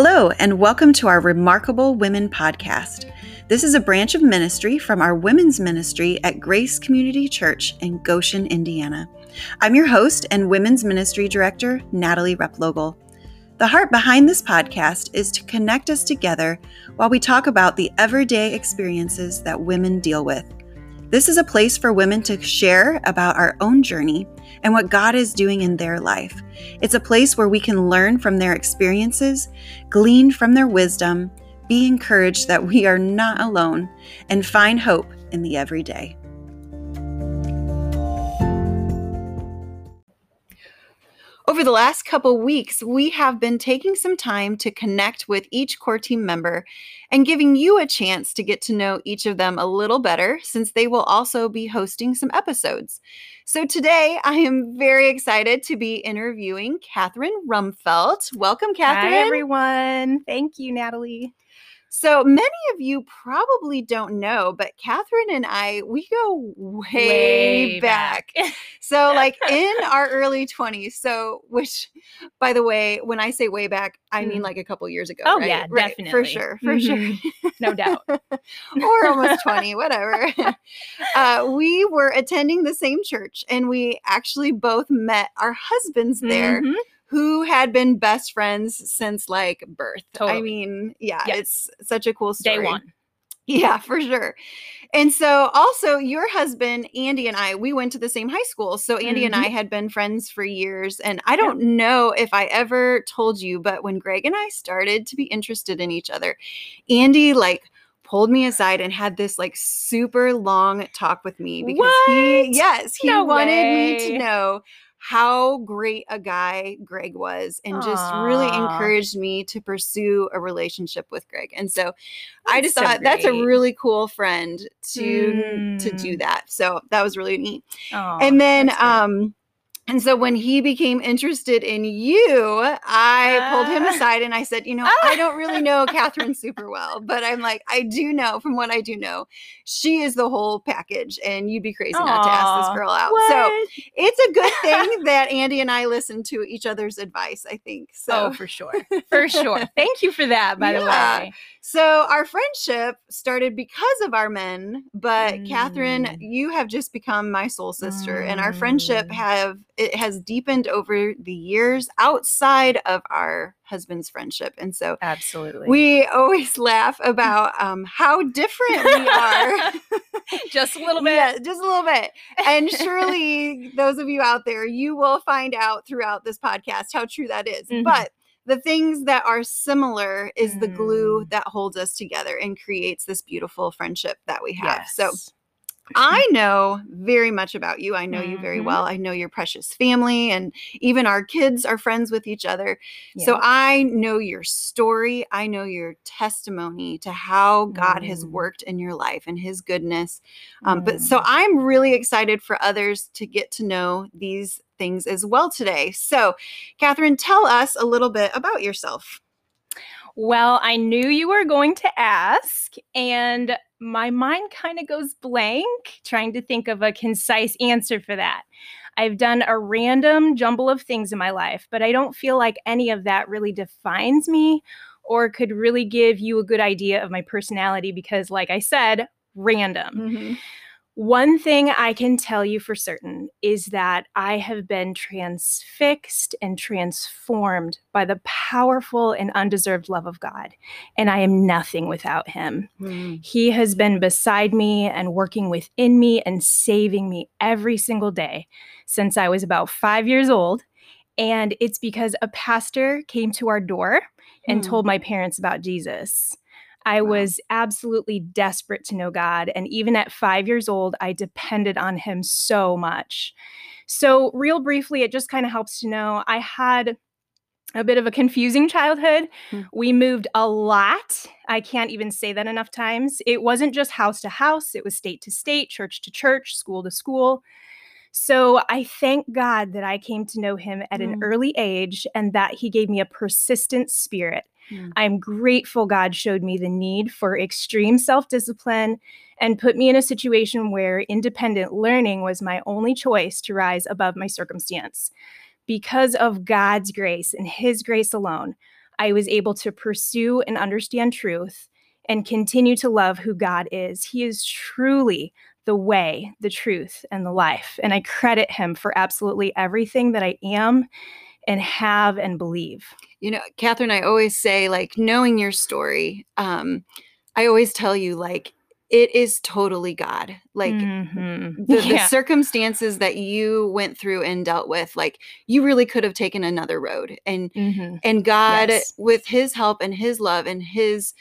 Hello, and welcome to our Remarkable Women podcast. This is a branch of ministry from our women's ministry at Grace Community Church in Goshen, Indiana. I'm your host and women's ministry director, Natalie Replogle. The heart behind this podcast is to connect us together while we talk about the everyday experiences that women deal with. This is a place for women to share about our own journey and what God is doing in their life. It's a place where we can learn from their experiences, glean from their wisdom, be encouraged that we are not alone, and find hope in the everyday. Over the last couple weeks, we have been taking some time to connect with each core team member and giving you a chance to get to know each of them a little better since they will also be hosting some episodes. So today I am very excited to be interviewing Catherine Rumfelt. Welcome, Catherine. Hi, everyone. Thank you, Natalie. So many of you probably don't know, but Catherine and I, we go way, Way back. back. so, like in our early 20s. So, which, by the way, when I say way back, I mean Mm. like a couple years ago. Oh, right? yeah, Right, For sure. For Mhm. sure. No doubt. or almost 20, whatever. uh, we were attending the same church and we actually both met our husbands there Mhm. Who had been best friends since like birth. I mean, yeah, Yes. it's such a cool story. Day one. Yeah, for sure. And so also your husband, Andy and I, we went to the same high school. So Andy and Mm-hmm. I had been friends for years. And I don't know if I ever told you, but when Greg and I started to be interested in each other, Andy like pulled me aside and had this like super long talk with me because he yes, he No wanted me to know how great a guy Greg was and just really encouraged me to pursue a relationship with Greg. And so I just so thought that's a really cool friend to to do Mm. that. So that was really neat. Aw, and then that's great. um and so when he became interested in you, I pulled him Ah. aside and I said, you know, I don't really know Catherine super well, but I'm like, I do know from what I do know, she is the whole package, and you'd be crazy not to ask this girl out. So it's a good thing that Andy and I listen to each other's advice, I think. So oh, for sure. For sure. Thank you for that, by Yeah. the way. So our friendship started because of our men, but Catherine, Mm. you have just become my soul sister, and our friendship Mm. have it has deepened over the years outside of our husband's friendship, and so Absolutely. we always laugh about um, how different we are. just a little bit. Yeah, just a little bit. And surely those of you out there, you will find out throughout this podcast how true that is. Mhm. But the things that are similar is the glue Mm. that holds us together and creates this beautiful friendship that we have. So Yes. I know very much about you. I know you very Mhm. well. I know your precious family, and even our kids are friends with each other. So I know your story. I know your testimony to how God has Mm. worked in your life and his goodness. Um, but Mm. so I'm really excited for others to get to know these things as well today. So, Catherine, tell us a little bit about yourself. Well, I knew you were going to ask, and my mind kind of goes blank trying to think of a concise answer for that. I've done a random jumble of things in my life, but I don't feel like any of that really defines me or could really give you a good idea of my personality because, like I said, random. Mm-hmm. One thing I can tell you for certain is that I have been transfixed and transformed by the powerful and undeserved love of God, and I am nothing without Him. Mhm. He has been beside me and working within me and saving me every single day since I was about five years old. And it's because a pastor came to our door and Hmm. told my parents about Jesus. I Wow. was absolutely desperate to know God. And even at five years old, I depended on Him so much. So, real briefly, it just kind of helps to know I had a bit of a confusing childhood. Hmm. We moved a lot. I can't even say that enough times. It wasn't just house to house, it was state to state, church to church, school to school. So I thank God that I came to know him at an Mm. early age and that he gave me a persistent spirit. Mm. I'm grateful God showed me the need for extreme self discipline and put me in a situation where independent learning was my only choice to rise above my circumstance. Because of God's grace and his grace alone, I was able to pursue and understand truth and continue to love who God is. He is truly the way, the truth, and the life. And I credit him for absolutely everything that I am and have and believe. You know, Catherine, I always say, like, knowing your story, um, I always tell you, like, it is totally God. Like mm-hmm. the, yeah. the, circumstances that you went through and dealt with, like you really could have taken another road. And mm-hmm. and God, yes. with His help and His love and His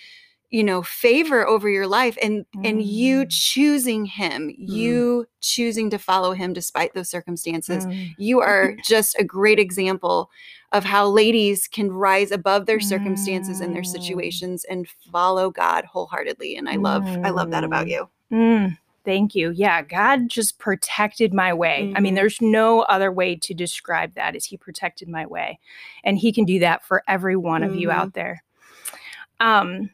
you know favor over your life and mm. and you mm. choosing him mm. you choosing to follow him despite those circumstances mm. you are just a great example of how ladies can rise above their circumstances and their mm. situations and follow god wholeheartedly and i love i love that about you mm. Thank you. Yeah, God just protected my way. Mm-hmm. I mean, mm-hmm. there's no other way to describe that as He protected my way. And He can do that for every one of mm-hmm. you out there. Um,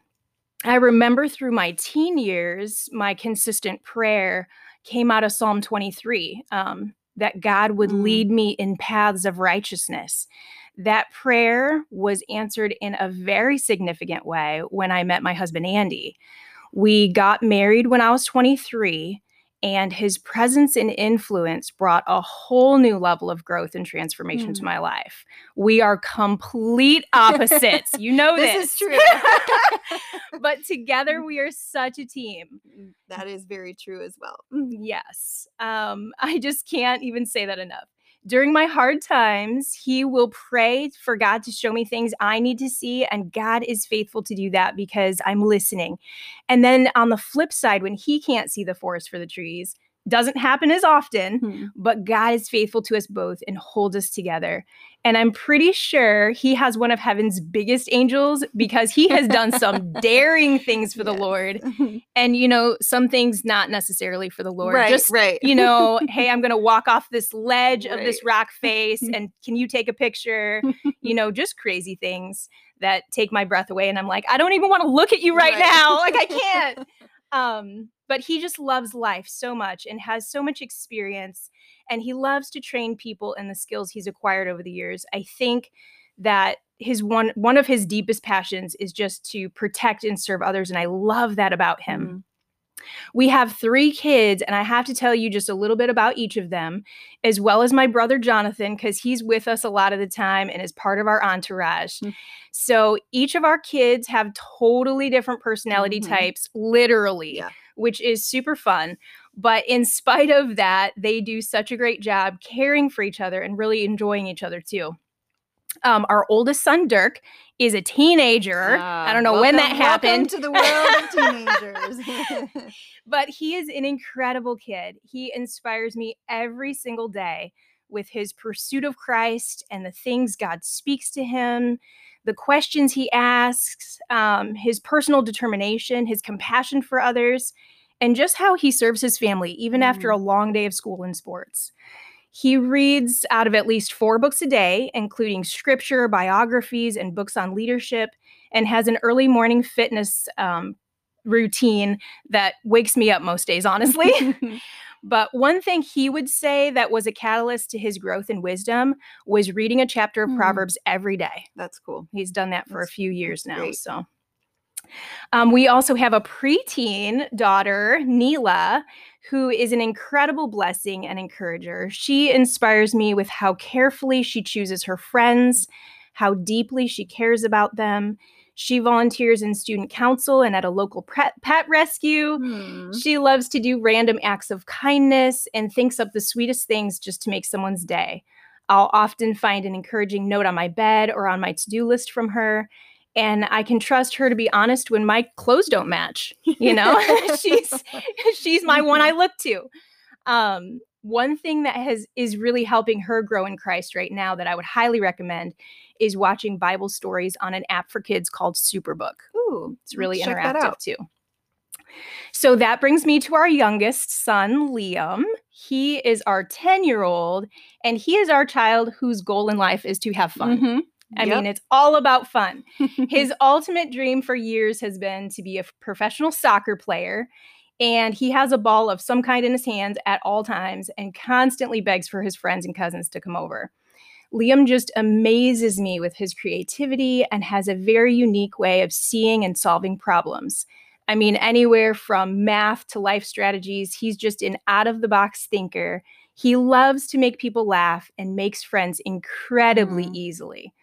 I remember through my teen years, my consistent prayer came out of Psalm 23 um, that God would mm. lead me in paths of righteousness. That prayer was answered in a very significant way when I met my husband, Andy. We got married when I was 23, and his presence and influence brought a whole new level of growth and transformation mm. to my life. We are complete opposites. you know this. This is true. but together we are such a team. Mm, that is very true as well. Yes. Um, I just can't even say that enough during my hard times, he will pray for God to show me things I need to see. And God is faithful to do that because I'm listening. And then on the flip side, when he can't see the forest for the trees, doesn't happen as often, hmm. but God is faithful to us both and holds us together. And I'm pretty sure he has one of heaven's biggest angels because he has done some daring things for the Lord. And, you know, some things not necessarily for the Lord. Right, Just, right. you know, hey, I'm going to walk off this ledge right. of this rock face and can you take a picture? you know, just crazy things that take my breath away. And I'm like, I don't even want to look at you right, right. now. Like, I can't. Um, but he just loves life so much and has so much experience and he loves to train people in the skills he's acquired over the years i think that his one one of his deepest passions is just to protect and serve others and i love that about him mm-hmm. We have three kids, and I have to tell you just a little bit about each of them, as well as my brother Jonathan, because he's with us a lot of the time and is part of our entourage. Mm-hmm. So each of our kids have totally different personality mm-hmm. types, literally, yeah. Which is super fun. But in spite of that, they do such a great job caring for each other and really enjoying each other too. Um, our oldest son, Dirk, is a teenager. Uh, I don't know welcome, when that happened. to the world of teenagers. but he is an incredible kid. He inspires me every single day with his pursuit of Christ and the things God speaks to him, the questions he asks, um, his personal determination, his compassion for others, and just how he serves his family, even mm. after a long day of school and sports. He reads out of at least four books a day, including scripture, biographies, and books on leadership, and has an early morning fitness um, routine that wakes me up most days, honestly. but one thing he would say that was a catalyst to his growth and wisdom was reading a chapter of mm. Proverbs every day. That's cool. He's done that for that's, a few years now. Great. So um, we also have a preteen daughter, Neela, who is an incredible blessing and encourager. She inspires me with how carefully she chooses her friends, how deeply she cares about them. She volunteers in student council and at a local pet, pet rescue. Hmm. She loves to do random acts of kindness and thinks up the sweetest things just to make someone's day. I'll often find an encouraging note on my bed or on my to do list from her and I can trust her to be honest when my clothes don't match. You know, she's she's my one I look to. Um, one thing that has is really helping her grow in Christ right now that I would highly recommend is watching Bible stories on an app for kids called Superbook. Ooh, it's really interactive too. So that brings me to our youngest son, Liam. He is our 10 year old, and he is our child whose goal in life is to have fun. Mm-hmm. I yep. mean, it's all about fun. His ultimate dream for years has been to be a professional soccer player. And he has a ball of some kind in his hands at all times and constantly begs for his friends and cousins to come over. Liam just amazes me with his creativity and has a very unique way of seeing and solving problems. I mean, anywhere from math to life strategies, he's just an out of the box thinker. He loves to make people laugh and makes friends incredibly Mm. easily.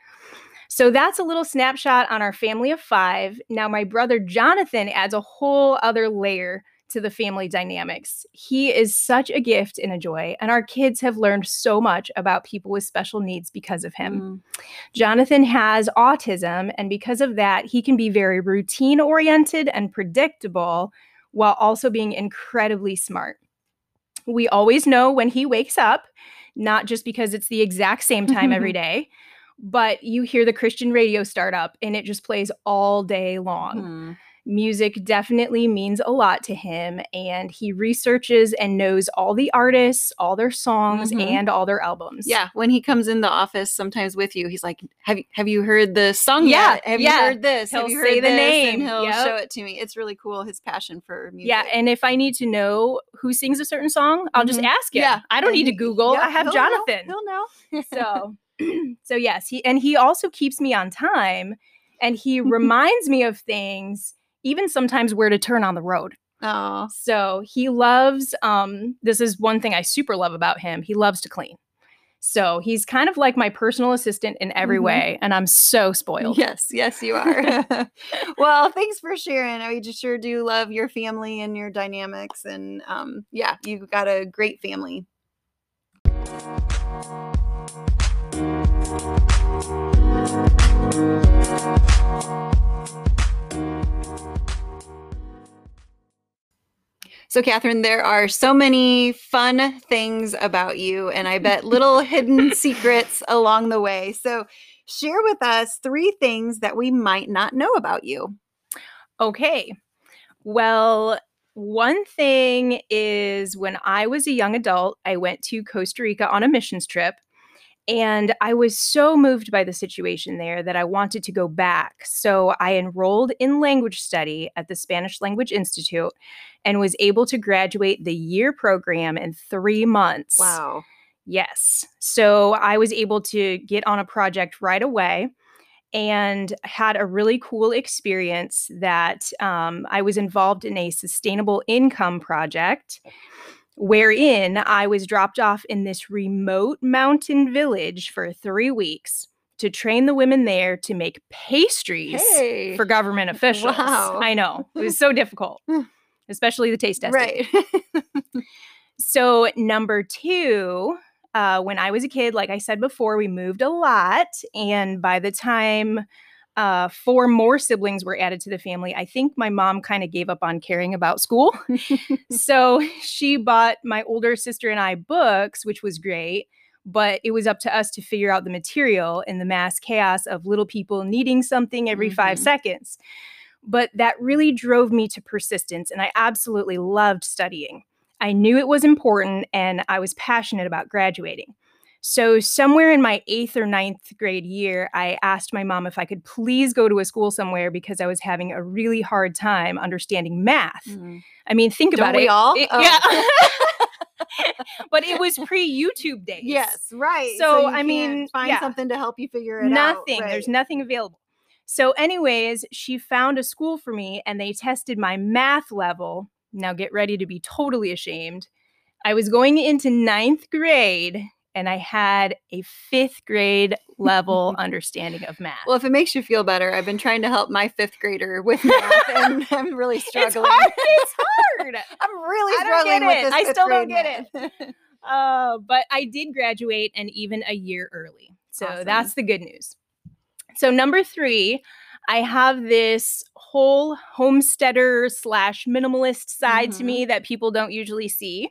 So that's a little snapshot on our family of five. Now, my brother Jonathan adds a whole other layer to the family dynamics. He is such a gift and a joy, and our kids have learned so much about people with special needs because of him. Mm. Jonathan has autism, and because of that, he can be very routine oriented and predictable while also being incredibly smart. We always know when he wakes up, not just because it's the exact same time every day, but you hear the Christian radio start up and it just plays all day long. Hmm. Music definitely means a lot to him, and he researches and knows all the artists, all their songs, Mhm. and all their albums. Yeah, when he comes in the office sometimes with you, he's like, "Have you have you heard the song Yeah, yet? Have yeah. you heard this? He'll have you heard say the this?" name, and he'll yep. show it to me. It's really cool. His passion for music. Yeah, and if I need to know who sings a certain song, I'll just Mhm. ask him. Yeah, I don't need to Google. yeah, I have he'll know. Jonathan. He'll know. so so yes, he and he also keeps me on time and he reminds me of things, even sometimes where to turn on the road. Oh, So he loves um this is one thing I super love about him. He loves to clean. So he's kind of like my personal assistant in every Mhm. way, and I'm so spoiled. yes, yes, you are. well, thanks for sharing. I just sure do love your family and your dynamics, and um, yeah, you've got a great family. So, Catherine, there are so many fun things about you, and I bet little hidden secrets along the way. So, share with us three things that we might not know about you. Okay. Well, one thing is when I was a young adult, I went to Costa Rica on a missions trip. And I was so moved by the situation there that I wanted to go back. So I enrolled in language study at the Spanish Language Institute and was able to graduate the year program in three months. Wow. Yes. So I was able to get on a project right away and had a really cool experience that um, I was involved in a sustainable income project wherein I was dropped off in this remote mountain village for three weeks to train the women there to make pastries Hey. for government officials. Wow. I know. It was so difficult, especially the taste testing. Right. So, number two, uh, when I was a kid, like I said before, we moved a lot. And by the time uh, four more siblings were added to the family, I think my mom kind of gave up on caring about school. so, she bought my older sister and I books, which was great. But it was up to us to figure out the material in the mass chaos of little people needing something every five Mhm. seconds. But that really drove me to persistence, and I absolutely loved studying. I knew it was important and I was passionate about graduating. So, somewhere in my eighth or ninth grade year, I asked my mom if I could please go to a school somewhere because I was having a really hard time understanding math. Mm. I mean, think Don't about we it. all? It- Oh. Yeah. but it was pre YouTube days. Yes, right. So, you I mean, find yeah. something to help you figure it out. nothing. There's nothing available. So, anyways, she found a school for me and they tested my math level. Now, get ready to be totally ashamed. I was going into ninth grade and I had a fifth grade level understanding of math. Well, if it makes you feel better, I've been trying to help my fifth grader with math, and I'm really struggling. it's hard. It's hard. I'm really struggling with it. this. I still don't get math. Uh, but I did graduate and even a year early. So Awesome. that's the good news. So, number three, I have this whole homesteader slash minimalist side to Mhm. me that people don't usually see.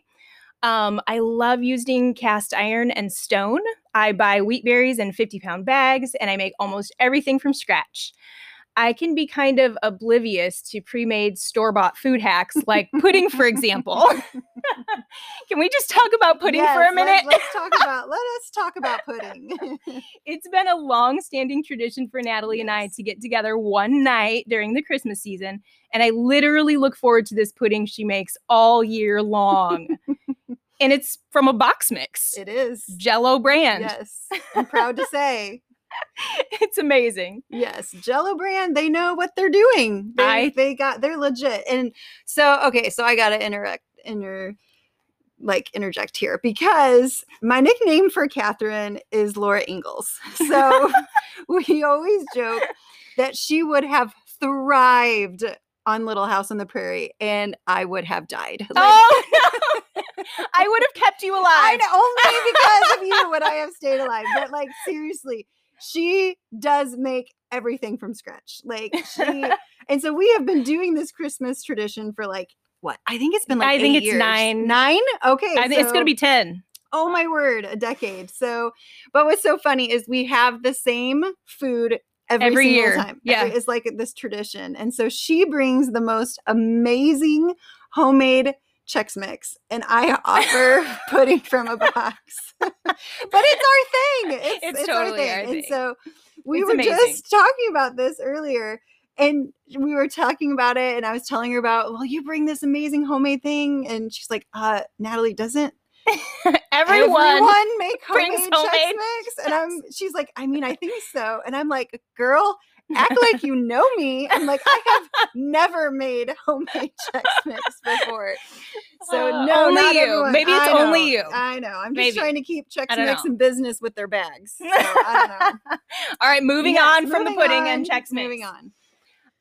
Um, I love using cast iron and stone. I buy wheat berries in 50 pound bags and I make almost everything from scratch. I can be kind of oblivious to pre made store bought food hacks like pudding, for example. can we just talk about pudding for a minute? Let, us talk about let us talk about pudding. it's been a long standing tradition for Natalie and I to get together one night during the Christmas season. And I literally look forward to this pudding she makes all year long. and it's from a box mix. It is. Jello brand. Yes. I'm proud to say. It's amazing. Yes, Jello brand, they know what they're doing. They, I- they got they're legit. And so okay, so I gotta interact inter like interject here because my nickname for Catherine is Laura Ingalls. So we always joke that she would have thrived on Little House on the Prairie and I would have died. Like, oh no. I would have kept you alive. I know, only because of you would I have stayed alive. But like seriously, she does make everything from scratch. Like she and so we have been doing this Christmas tradition for like what? I think it's been like I think it's years. nine. Nine? Okay. I think it's gonna be 10. oh my word, a decade. So but what's so funny is we have the same food every, Every single year. time. Yeah. Every- it's like this tradition. And so she brings the most amazing homemade Chex Mix, and I offer pudding from a box. but it's our thing. It's, It's it's totally our thing. our And thing. so we It's were amazing. just talking about this earlier. And we were talking about it, and I was telling her about, well, you bring this amazing homemade thing. And she's like, uh, Natalie, doesn't Everyone. everyone make brings homemade, homemade Chex Mix? And I'm, she's like, I mean, I think so. And I'm like, girl, act like you know me. I'm like, I have never made homemade Chex Mix before. So Uh, no, only you. everyone- Maybe it's I know, only you. I know. I'm just Maybe. trying to keep Chex Mix know. in business with their bags. So, I don't know. All right, moving Yes, on from the pudding and on, Chex Mix. Moving on.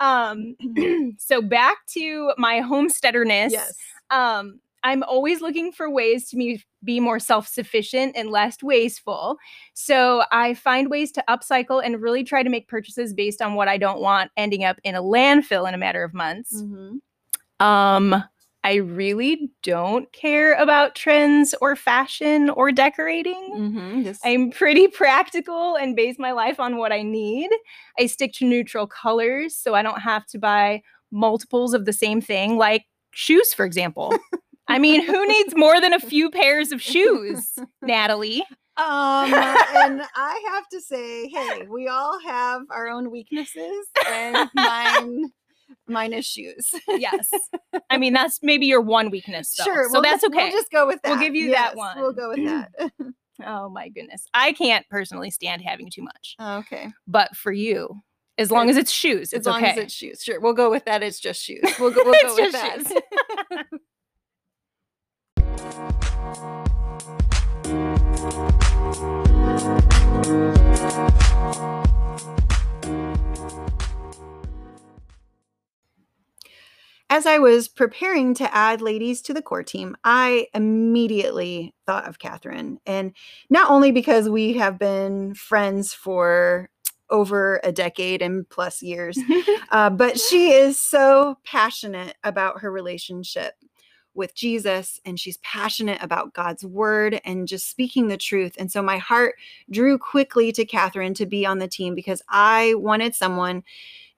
Um, so back to my homesteaderness. Yes. Um, I'm always looking for ways to be, be more self sufficient and less wasteful. So I find ways to upcycle and really try to make purchases based on what I don't want ending up in a landfill in a matter of months. Mhm. Um, I really don't care about trends or fashion or decorating. Mhm. Just- I'm pretty practical and base my life on what I need. I stick to neutral colors so I don't have to buy multiples of the same thing, like shoes, for example. I mean, who needs more than a few pairs of shoes, Natalie? Um, and I have to say, hey, we all have our own weaknesses, and mine, mine is shoes. Yes. I mean, that's maybe your one weakness, though. Sure, So we'll that's just, okay. We'll just go with that. We'll give you that one. We'll go with that. oh, my goodness. I can't personally stand having too much. okay, But for you, as long as it's shoes, as it's long okay. as it's shoes. Sure, we'll go with that. It's just shoes. We'll go. We'll go with that. As I was preparing to add ladies to the core team, I immediately thought of Catherine. And not only because we have been friends for over a decade and plus years, uh, but she is so passionate about her relationship with Jesus and she's passionate about God's word and just speaking the truth. And so my heart drew quickly to Catherine to be on the team because I wanted someone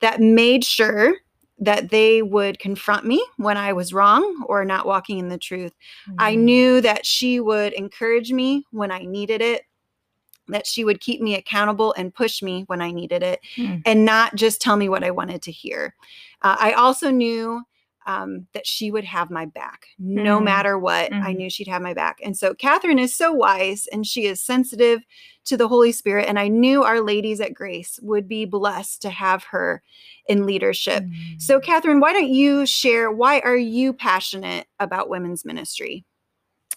that made sure that they would confront me when I was wrong or not walking in the truth. I Mm. knew that she would encourage me when I needed it, that she would keep me accountable and push me when I needed it, Mm. and not just tell me what I wanted to hear. Uh, I also knew um, that she would have my back no Mhm. matter what. I Mhm. knew she'd have my back. And so Catherine is so wise and she is sensitive to the Holy Spirit. And I knew our ladies at Grace would be blessed to have her in leadership. Mm. So, Catherine, why don't you share why are you passionate about women's ministry?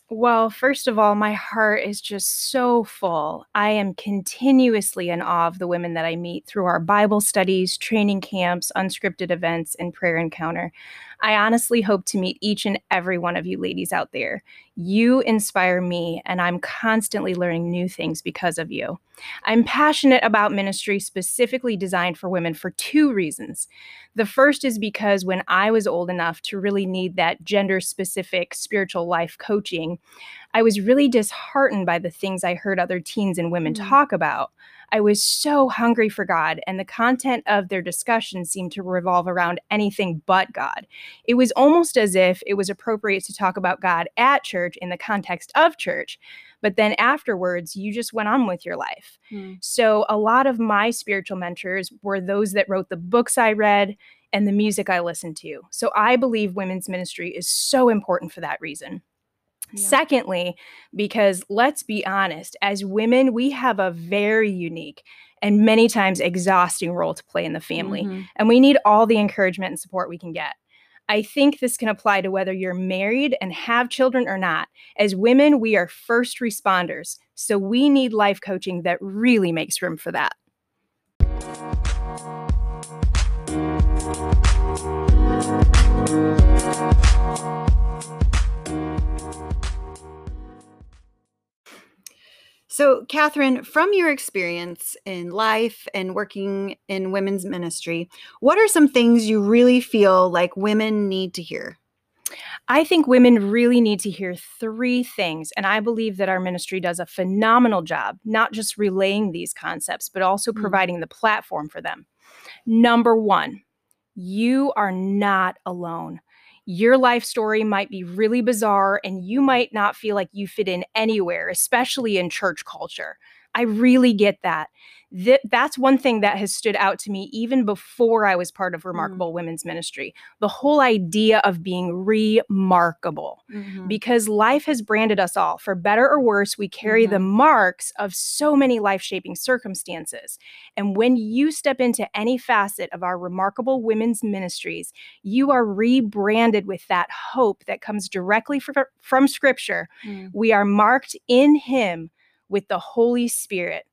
Well, first of all, my heart is just so full. I am continuously in awe of the women that I meet through our Bible studies, training camps, unscripted events, and prayer encounter. I honestly hope to meet each and every one of you ladies out there. You inspire me, and I'm constantly learning new things because of you. I'm passionate about ministry specifically designed for women for two reasons. The first is because when I was old enough to really need that gender specific spiritual life coaching, I was really disheartened by the things I heard other teens and women Mm. talk about. I was so hungry for God, and the content of their discussion seemed to revolve around anything but God. It was almost as if it was appropriate to talk about God at church in the context of church, but then afterwards, you just went on with your life. Hmm. So, a lot of my spiritual mentors were those that wrote the books I read and the music I listened to. So, I believe women's ministry is so important for that reason. Yeah. Secondly, because let's be honest, as women, we have a very unique and many times exhausting role to play in the family, mm-hmm. and we need all the encouragement and support we can get. I think this can apply to whether you're married and have children or not. As women, we are first responders, so we need life coaching that really makes room for that. Catherine, from your experience in life and working in women's ministry, what are some things you really feel like women need to hear? I think women really need to hear three things. And I believe that our ministry does a phenomenal job, not just relaying these concepts, but also mm. providing the platform for them. Number one, you are not alone your life story might be really bizarre and you might not feel like you fit in anywhere, especially in church culture. I really get that. Th- that's one thing that has stood out to me even before I was part of mm. Remarkable mm. Women's Ministry. The whole idea of being remarkable. Mm-hmm. Because life has branded us all. For better or worse, we carry mm-hmm. the marks of so many life shaping circumstances. And when you step into any facet of our Remarkable Women's Ministries, you are rebranded with that hope that comes directly from, from Scripture. Mm. We are marked in Him with the Holy Spirit.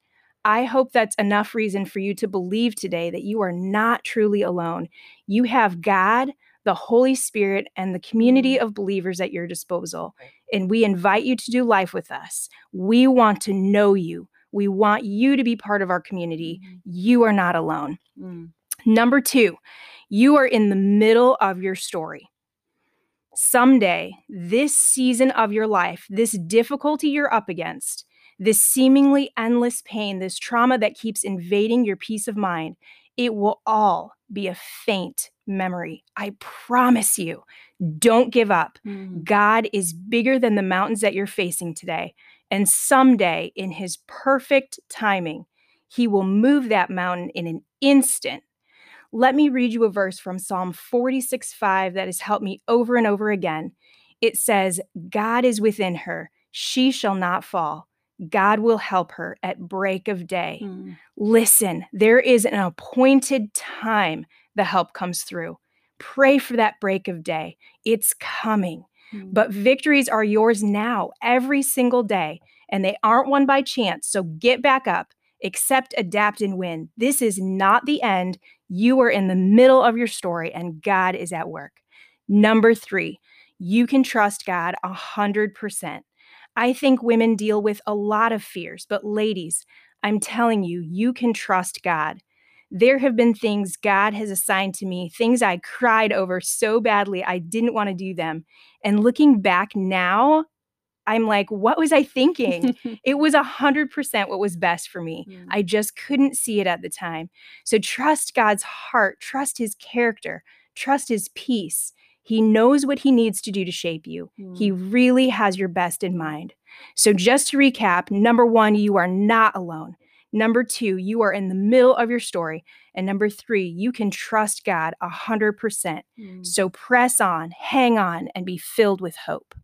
I hope that's enough reason for you to believe today that you are not truly alone. You have God, the Holy Spirit, and the community mm. of believers at your disposal. And we invite you to do life with us. We want to know you. We want you to be part of our community. Mm. You are not alone. Mm. Number two, you are in the middle of your story. Someday, this season of your life, this difficulty you're up against, this seemingly endless pain, this trauma that keeps invading your peace of mind, it will all be a faint memory. I promise you. Don't give up. Mm. God is bigger than the mountains that you're facing today. And someday, in His perfect timing, He will move that mountain in an instant. Let me read you a verse from Psalm 46 5 that has helped me over and over again. It says, God is within her, she shall not fall. God will help her at break of day. Mm. Listen, there is an appointed time the help comes through. Pray for that break of day. It's coming. Mm. But victories are yours now, every single day, and they aren't won by chance. So get back up, accept, adapt, and win. This is not the end. You are in the middle of your story, and God is at work. Number three, you can trust God 100%. I think women deal with a lot of fears, but ladies, I'm telling you, you can trust God. There have been things God has assigned to me, things I cried over so badly I didn't want to do them. And looking back now, I'm like, what was I thinking? it was 100% what was best for me. Mm. I just couldn't see it at the time. So trust God's heart, trust his character, trust his peace. He knows what he needs to do to shape you. Mm. He really has your best in mind. So, just to recap number one, you are not alone. Number two, you are in the middle of your story. And number three, you can trust God 100%. Mm. So, press on, hang on, and be filled with hope.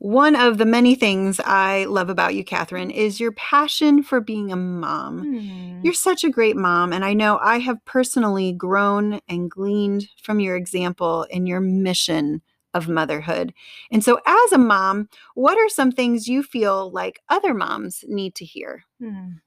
One of the many things I love about you, Catherine, is your passion for being a mom. Mm. You're such a great mom, and I know I have personally grown and gleaned from your example and your mission of motherhood. And so, as a mom, what are some things you feel like other moms need to hear? Mm.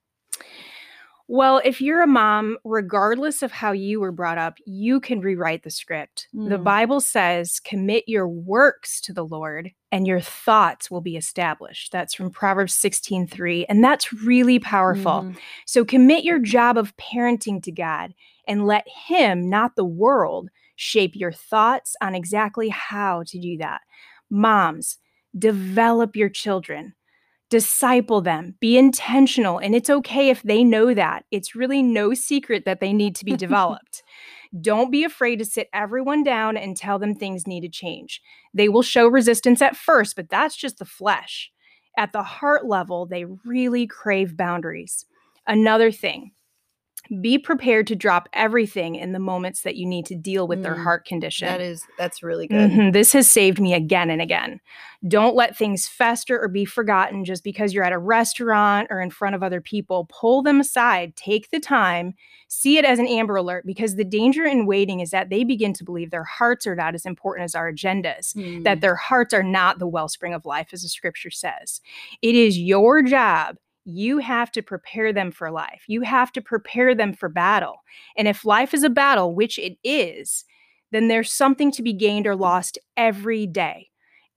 Well, if you're a mom, regardless of how you were brought up, you can rewrite the script. Mm. The Bible says, commit your works to the Lord and your thoughts will be established. That's from Proverbs 16 3. And that's really powerful. Mm. So commit your job of parenting to God and let Him, not the world, shape your thoughts on exactly how to do that. Moms, develop your children disciple them, be intentional. And it's okay if they know that. It's really no secret that they need to be developed. Don't be afraid to sit everyone down and tell them things need to change. They will show resistance at first, but that's just the flesh. At the heart level, they really crave boundaries. Another thing, be prepared to drop everything in the moments that you need to deal with mm, their heart condition. That is that's really good. Mm-hmm. This has saved me again and again. Don't let things fester or be forgotten just because you're at a restaurant or in front of other people. Pull them aside, take the time, see it as an amber alert because the danger in waiting is that they begin to believe their hearts are not as important as our agendas, mm. that their hearts are not the wellspring of life as the scripture says. It is your job you have to prepare them for life. You have to prepare them for battle. And if life is a battle, which it is, then there's something to be gained or lost every day.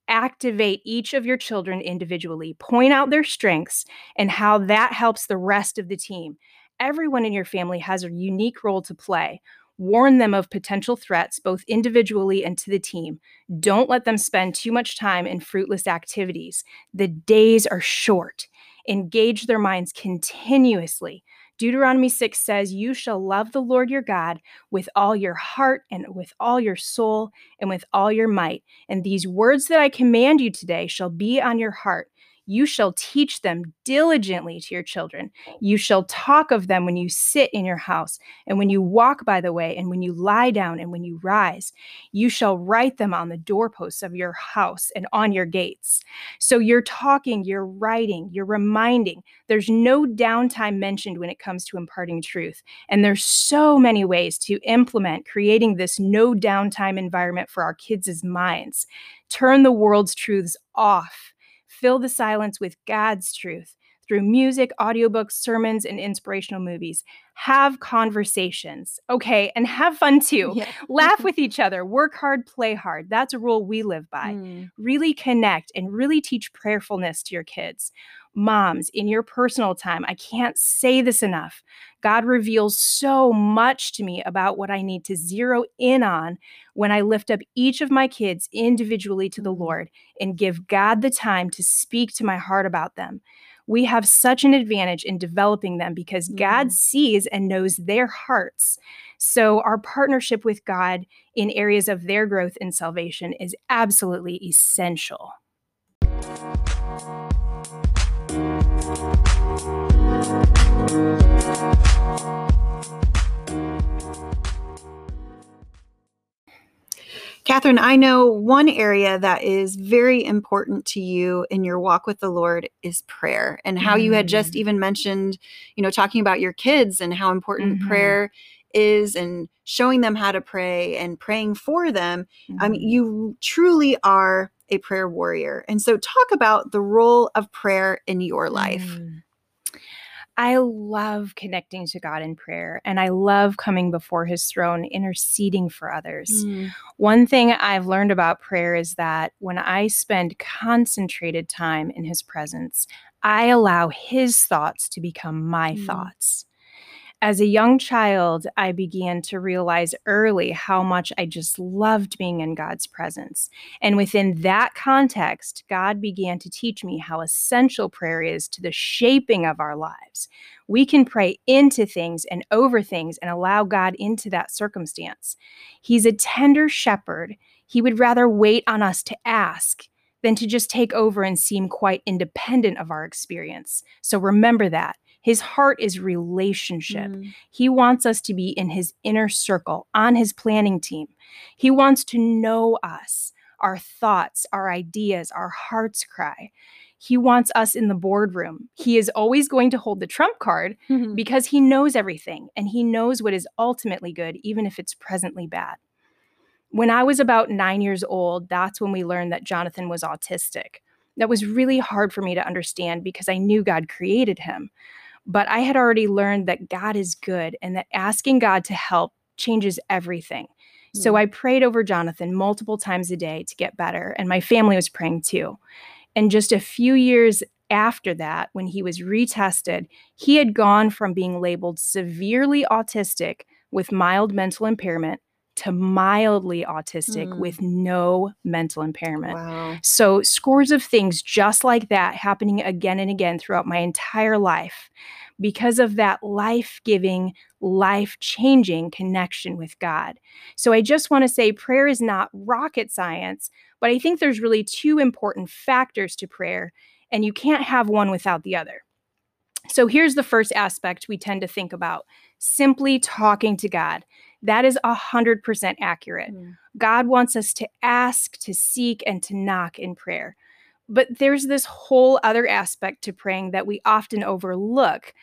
Activate each of your children individually, point out their strengths and how that helps the rest of the team. Everyone in your family has a unique role to play. Warn them of potential threats, both individually and to the team. Don't let them spend too much time in fruitless activities. The days are short engage their minds continuously. Deuteronomy 6 says, You shall love the Lord your God with all your heart and with all your soul and with all your might. And these words that I command you today shall be on your heart. You shall teach them diligently to your children. Oh. You shall talk of them when you sit in your house, and when you walk by the way, and when you lie down, and when you rise. You shall write them on the doorposts of your house and on your gates. So you're talking, you're writing, you're reminding. There's no downtime mentioned when it comes to imparting truth. And there's so many ways to implement creating this no downtime environment for our kids' minds. Turn the world's truths off Fill the silence with God's truth through music, audiobooks, sermons, and inspirational movies. Have conversations, okay, and have fun too. Yeah. Laugh with each other, work hard, play hard. That's a rule we live by. Mm. Really connect and really teach prayerfulness to your kids. Moms, in your personal time, I can't say this enough. God reveals so much to me about what I need to zero in on when I lift up each of my kids individually to the mm. Lord and give God the time to speak to my heart about them. We have such an advantage in developing them because God mm. sees and knows their hearts. So, our partnership with God in areas of their growth and salvation is absolutely essential. Catherine, I know one area that is very important to you in your walk with the Lord is prayer, and how mm. you had just mm. even mentioned, you know, talking about your kids and how important mm-hmm. prayer is and showing them how to pray and praying for them. Mm-hmm. I mean, mm-hmm. you truly are a prayer warrior. And so, talk about the role of prayer in your life. Mm. I love connecting to God in prayer and I love coming before his throne, interceding for others. Mm. One thing I've learned about prayer is that when I spend concentrated time in his presence, I allow his thoughts to become my mm. thoughts. As a young child, I began to realize early how much I just loved being in God's presence. And within that context, God began to teach me how essential prayer is to the shaping of our lives. We can pray into things and over things and allow God into that circumstance. He's a tender shepherd. He would rather wait on us to ask than to just take over and seem quite independent of our experience. So remember that. His heart is relationship. Mm. He wants us to be in his inner circle, on his planning team. He wants to know us, our thoughts, our ideas, our heart's cry. He wants us in the boardroom. He is always going to hold the trump card mm-hmm. because he knows everything and he knows what is ultimately good, even if it's presently bad. When I was about nine years old, that's when we learned that Jonathan was autistic. That was really hard for me to understand because I knew God created him. But I had already learned that God is good and that asking God to help changes everything. Mm-hmm. So hmm. I prayed over Jonathan multiple times a day to get better, and my family was praying too. And just a few years after that, when he was retested, he had gone from being labeled severely autistic with mild mental impairment to mildly autistic mm. with no mental impairment. Wow. So, scores of things just like that happening again and again throughout my entire life because of that life giving, life changing connection with God. So, I just want to say prayer is not rocket science, but I think there's really two important factors to prayer. and you can't have one without the other. So here's the first aspect we tend to think about simply talking to God. That is 100% accurate. Mm. God wants us to ask, to seek, and to knock in prayer. But there's this whole other aspect to praying that we often overlook,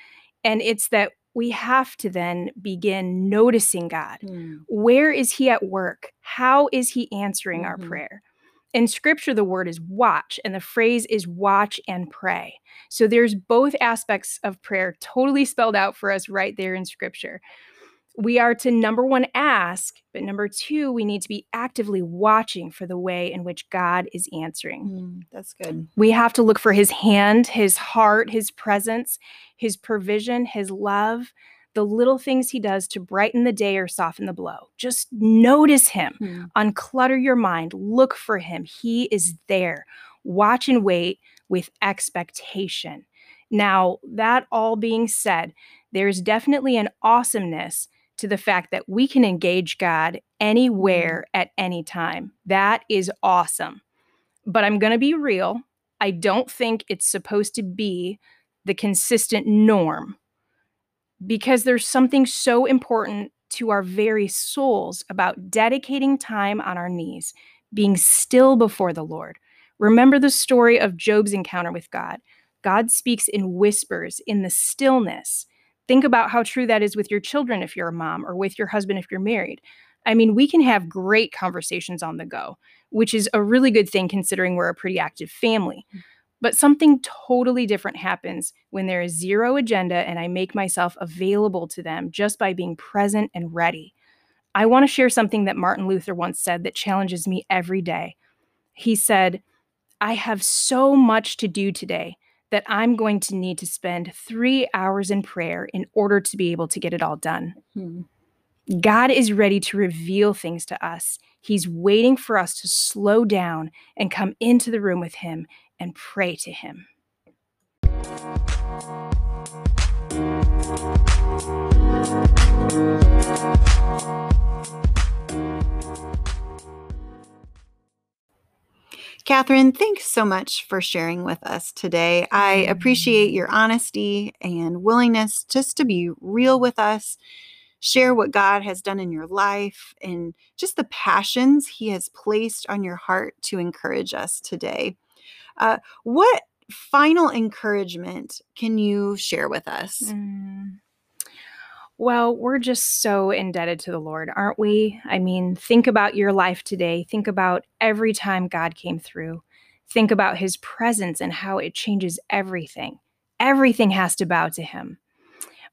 and it's that we have to then begin noticing God. Mm. Where is He at work? How is He answering mm-hmm. our prayer? In scripture, the word is watch, and the phrase is watch and pray. So there's both aspects of prayer totally spelled out for us right there in scripture we are to number one ask, but number two, we need to be actively watching for the way in which God is answering. Mm, that's good. We have to look for his hand, his heart, his presence, his provision, his love, the little things he does to brighten the day or soften the blow. Just notice him, mm. unclutter your mind, look for him. He is there. Watch and wait with expectation. Now, that all being said, there's definitely an awesomeness to the fact that we can engage God anywhere mm. at any time. That is awesome. But I'm going to be real. I don't think it's supposed to be the consistent norm because there's something so important to our very souls about dedicating time on our knees, being still before the Lord. Remember the story of Job's encounter with God. God speaks in whispers in the stillness think about how true that is with your children if you're a mom or with your husband if you're married. I mean, we can have great conversations on the go, which is a really good thing considering we're a pretty active family. Mm. But something totally different happens when there is zero agenda and I make myself available to them just by being present and ready. I want to share something that Martin Luther once said that challenges me every day. He said, I have so much to do today that I'm going to need to spend three hours in prayer in order to be able to get it all done. Hmm. God is ready to reveal things to us. He's waiting for us to slow down and come into the room with Him and pray to Him. Catherine, thanks so much for sharing with us today. I appreciate your honesty and willingness just to be real with us, share what God has done in your life, and just the passions He has placed on your heart to encourage us today. Uh, what final encouragement can you share with us? Mm. Well, we're just so indebted to the Lord, aren't we? I mean, think about your life today. Think about every time God came through. Think about his presence and how it changes everything. Everything has to bow to him.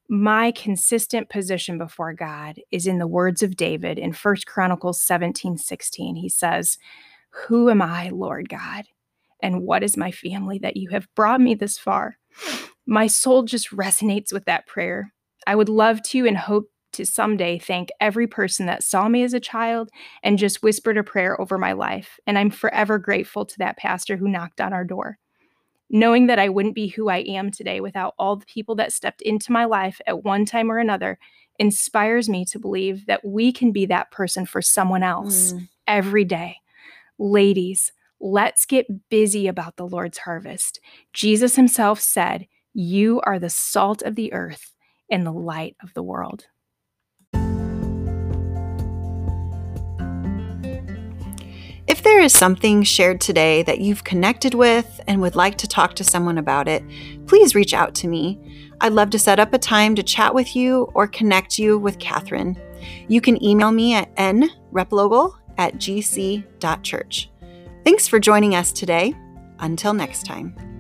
My consistent position before God is in the words of David in 1 Chronicles 17 16. He says, Who am I, Lord God? And what is my family that you have brought me this far? My soul just resonates with that prayer. I would love to and hope to someday thank every person that saw me as a child and just whispered a prayer over my life. And I'm forever grateful to that pastor who knocked on our door. Knowing that I wouldn't be who I am today without all the people that stepped into my life at one time or another inspires me to believe that we can be that person for someone else mm. every day. Ladies, let's get busy about the Lord's harvest. Jesus himself said, You are the salt of the earth in the light of the world. If there is something shared today that you've connected with and would like to talk to someone about it, please reach out to me. I'd love to set up a time to chat with you or connect you with Catherine. You can email me at nreplogel at gc.church. Thanks for joining us today. Until next time.